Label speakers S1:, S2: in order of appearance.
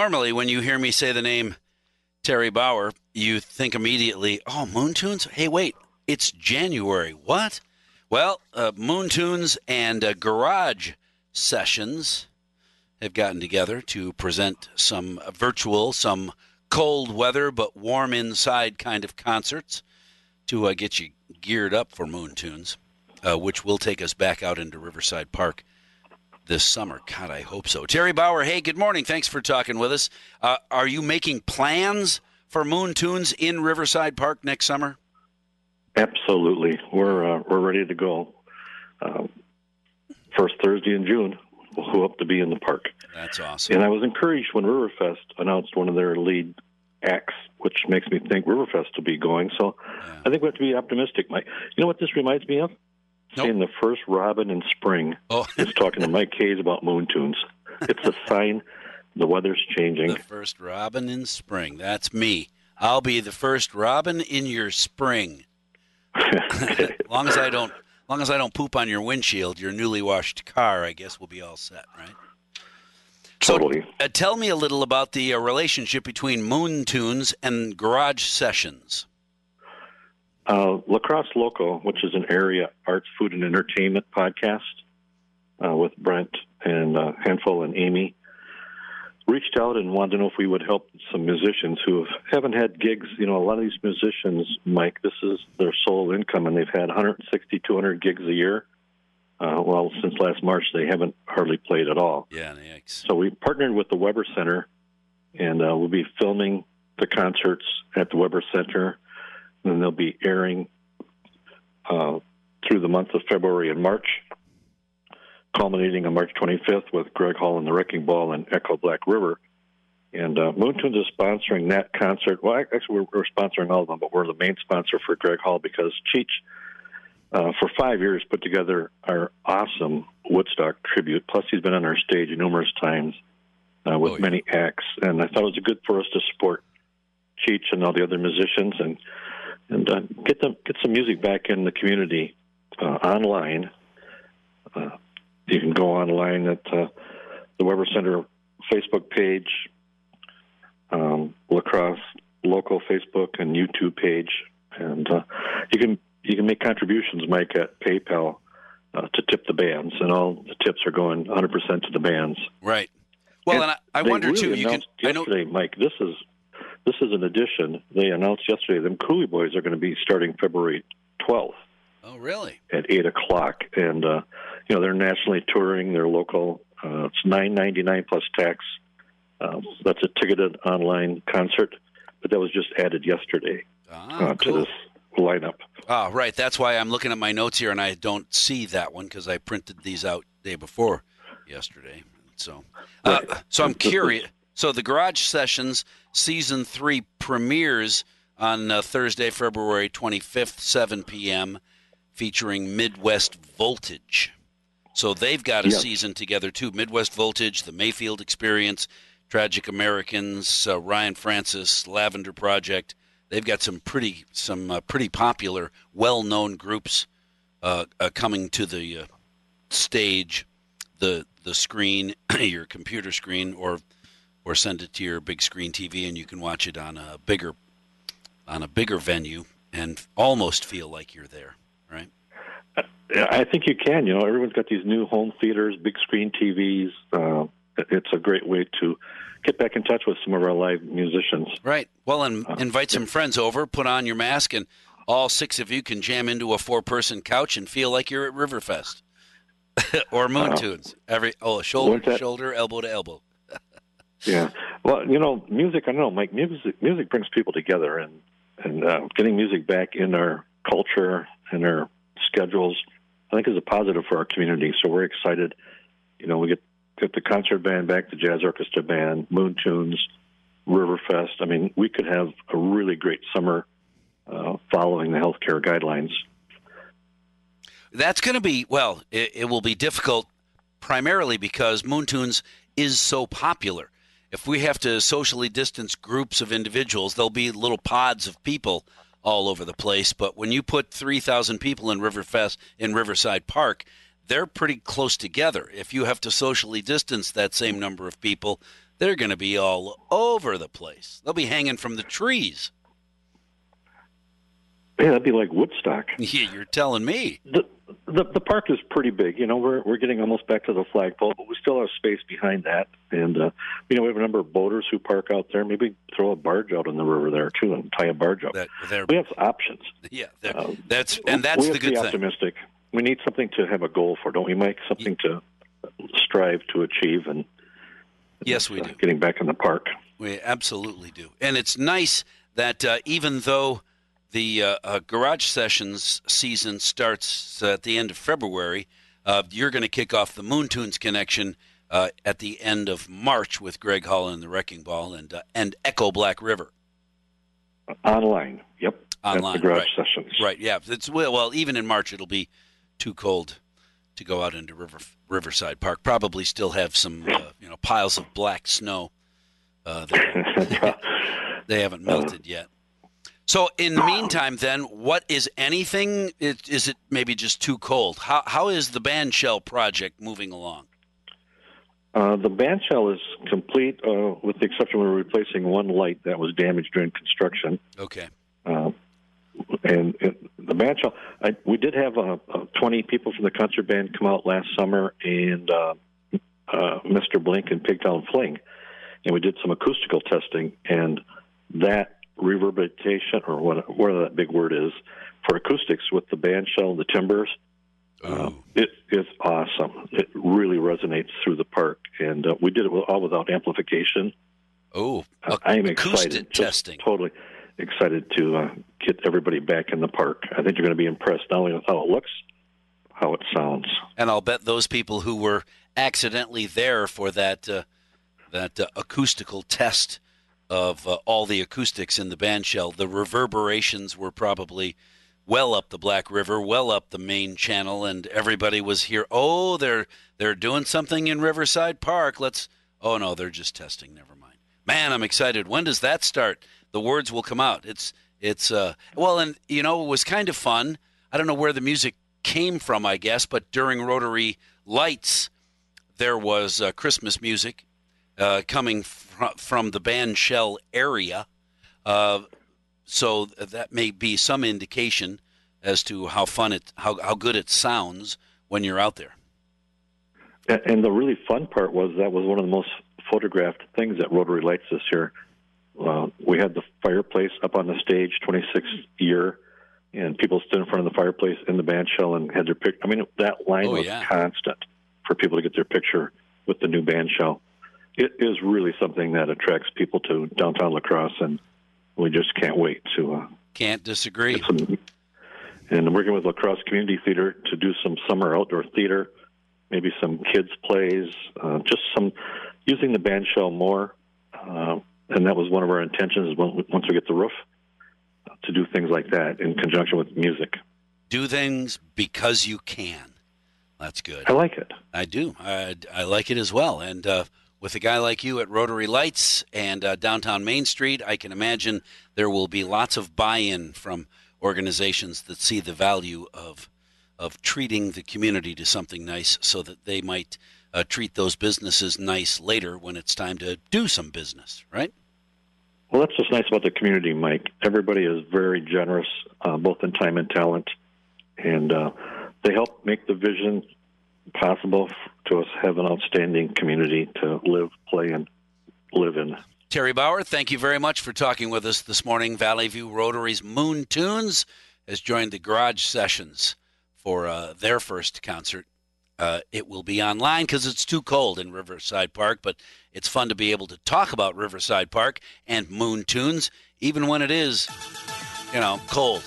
S1: normally when you hear me say the name Terry Bauer, you think immediately, oh, Moon Tunes? Hey, wait, it's January. What? Well, uh, Moon Tunes and uh, Garage Sessions have gotten together to present some virtual, some cold weather but warm inside kind of concerts to uh, get you geared up for Moon Tunes, uh, which will take us back out into Riverside Park this summer. God, I hope so. Terry Bauer, hey, good morning. Thanks for talking with us. Uh, are you making plans for Moon Tunes in Riverside Park next summer?
S2: Absolutely, we're uh, we're ready to go. Um, first Thursday in June, we'll hope to be in the park.
S1: That's awesome.
S2: And I was encouraged when Riverfest announced one of their lead acts, which makes me think Riverfest will be going. So yeah. I think we have to be optimistic. Mike, you know what this reminds me of? Nope. Seeing the first robin in spring. Oh. is talking to Mike Hayes about moon tunes. It's a sign the weather's changing.
S1: The first robin in spring. That's me. I'll be the first robin in your spring. as long as I don't, long as I don't poop on your windshield, your newly washed car, I guess we'll be all set, right?
S2: Totally.
S1: So, uh, tell me a little about the uh, relationship between Moon Tunes and Garage Sessions.
S2: Uh, La Crosse Local, which is an area arts, food, and entertainment podcast uh, with Brent and uh, Handful and Amy, reached out and wanted to know if we would help some musicians who haven't had gigs. You know, a lot of these musicians, Mike, this is their sole income, and they've had 160, 200 gigs a year. Uh, well, since last March, they haven't hardly played at all.
S1: Yeah, yikes.
S2: So we partnered with the Weber Center, and uh, we'll be filming the concerts at the Weber Center and they'll be airing uh, through the month of February and March, culminating on March 25th with Greg Hall and the Wrecking Ball and Echo Black River. And uh, Moontunes is sponsoring that concert. Well, actually, we're, we're, sponsoring all of them, but we're the main sponsor for Greg Hall because Cheech, uh, for five years, put together our awesome Woodstock tribute. Plus, he's been on our stage numerous times uh, with oh, yeah. many acts, and I thought it was good for us to support Cheech and all the other musicians and and uh, get them get some music back in the community uh, online. Uh, you can go online at uh, the Weber Center Facebook page, um, La Crosse local Facebook and YouTube page, and uh, you can you can make contributions, Mike, at PayPal uh, to tip the bands, and all the tips are going 100 percent to the bands.
S1: Right. Well, and, and I, I wonder
S2: really
S1: too. You
S2: can. I know, Mike, this is this is an addition. They announced yesterday them Coulee Boys are going to be starting February 12th.
S1: Oh, really?
S2: At eight o'clock, and uh, you know they're nationally touring. They're local. Uh, it's nine ninety nine plus tax. Uh, that's a ticketed online concert, but that was just added yesterday
S1: ah,
S2: uh,
S1: cool.
S2: to this lineup.
S1: Ah, right. That's why I'm looking at my notes here, and I don't see that one because I printed these out day before yesterday. So, uh, right. so I'm curious. So the Garage Sessions season three premieres on uh, Thursday, February 25th, 7 p.m., featuring Midwest Voltage. So they've got a yep. season together too. Midwest Voltage, the Mayfield Experience, Tragic Americans, uh, Ryan Francis, Lavender Project. They've got some pretty some uh, pretty popular, well-known groups uh, uh, coming to the uh, stage, the the screen, your computer screen, or or send it to your big screen TV and you can watch it on a bigger on a bigger venue and almost feel like you're there, right?
S2: I think you can. You know, everyone's got these new home theaters, big screen TVs. Uh, it's a great way to get back in touch with some of our live musicians.
S1: Right. Well, and uh, invite some friends over, put on your mask, and all six of you can jam into a four-person couch and feel like you're at Riverfest or Moon Tunes. Every oh, shoulder to shoulder, elbow to elbow.
S2: Yeah. Well, you know, music. I don't know, Mike. Music music brings people together, and and uh, getting music back in our culture and our schedules, I think, is a positive for our community. So we're excited. You know, we get get the concert band back, the jazz orchestra band, Moon Tunes, Riverfest. I mean, we could have a really great summer uh, following the healthcare guidelines.
S1: That's going to be well. It, it will be difficult, primarily because Moon Tunes is so popular if we have to socially distance groups of individuals, there'll be little pods of people all over the place. But when you put 3,000 people in Riverfest in Riverside Park, they're pretty close together. If you have to socially distance that same number of people, they're going to be all over the place. They'll be hanging from the trees.
S2: Yeah, that'd be like Woodstock.
S1: Yeah, you're telling me.
S2: The, the the park is pretty big. You know, we're we're getting almost back to the flagpole, but we still have space behind that. And uh, you know, we have a number of boaters who park out there. Maybe throw a barge out in the river there too, and tie a barge up.
S1: That
S2: we have options.
S1: yeah,
S2: Um,
S1: that's and that's
S2: we have
S1: the
S2: to be
S1: good thing.
S2: optimistic. We need something to have a goal for, don't we, Mike? Something to strive to achieve, and
S1: Yes, we
S2: uh,
S1: do.
S2: Getting back in the park.
S1: We absolutely do. And it's nice that uh, even though the uh, uh, garage sessions season starts at the end of February, uh, you're going to kick off the Moon Tunes connection uh, at the end of March with Greg Hall and the Wrecking Ball and uh, and Echo Black River.
S2: Online. Yep.
S1: Online,
S2: the garage
S1: right.
S2: sessions.
S1: Right. Yeah. It's well, well, even in March, it'll be too cold to go out into River Riverside Park. Probably still have some uh, you know piles of black snow. Uh, that they haven't melted yet. So in the meantime, then, what is anything? Is, is it maybe just too cold? How how is the band shell project moving along?
S2: Uh, the band shell is complete, uh, with the exception we're replacing one light that was damaged during construction.
S1: Okay.
S2: Uh, and it, the band shell, I, we did have uh, uh, 20 people from the concert band come out last summer, and uh, uh, Mr. Blink and Pigtown Fling, and we did some acoustical testing, and that reverberation, or what, whatever that big word is, for acoustics with the band shell and the timbers, uh, it is awesome. It really resonates through the park, and uh, we did it all without amplification.
S1: Oh,
S2: Uh, I am excited, just totally excited to uh, get everybody back in the park. I think you're going to be impressed not only with how it looks, how it sounds.
S1: And I'll bet those people who were accidentally there for that uh, that uh, acoustical test of uh, all the acoustics in the band shell, the reverberations were probably well up the Black River, well up the main channel, and everybody was here. Oh, they're they're doing something in Riverside Park. Let's. Oh no, they're just testing. Never mind. Man, I'm excited. When does that start? The words will come out. It's it's uh well, and you know it was kind of fun. I don't know where the music came from, I guess, but during Rotary Lights, there was uh, Christmas music uh, coming fr- from the band shell area. Uh, so that may be some indication as to how fun it, how, how good it sounds when you're out there.
S2: And the really fun part was that was one of the most photographed things at Rotary Lights this year. Uh, we had the fireplace up on the stage, 26th year, and people stood in front of the fireplace in the band shell and had their pic. I mean, that line
S1: Oh,
S2: was
S1: yeah.
S2: constant for people to get their picture with the new band shell. It is really something that attracts people to downtown La Crosse, and we just can't wait to uh,
S1: Can't disagree.
S2: some. And I'm working with La Crosse Community Theater to do some summer outdoor theater, maybe some kids plays, uh, just some using the band shell more. Uh, and that was one of our intentions. Once we get the roof, to do things like that in conjunction with music.
S1: Do things because you can. That's good.
S2: I like it.
S1: I do. I, I like it as well. And uh, with a guy like you at Rotary Lights and uh, downtown Main Street, I can imagine there will be lots of buy-in from organizations that see the value of of treating the community to something nice, so that they might uh, treat those businesses nice later when it's time to do some business. Right?
S2: Well, that's what's nice about the community, Mike. Everybody is very generous, uh, both in time and talent, and uh, they help make the vision possible to us have an outstanding community to live, play, and live in.
S1: Terry Bauer, thank you very much for talking with us this morning. Valley View Rotary's Moon Tunes has joined the Garage Sessions for uh, their first concert. Uh, it will be online because it's too cold in Riverside Park, but it's fun to be able to talk about Riverside Park and Moon Tunes, even when it is, you know, cold.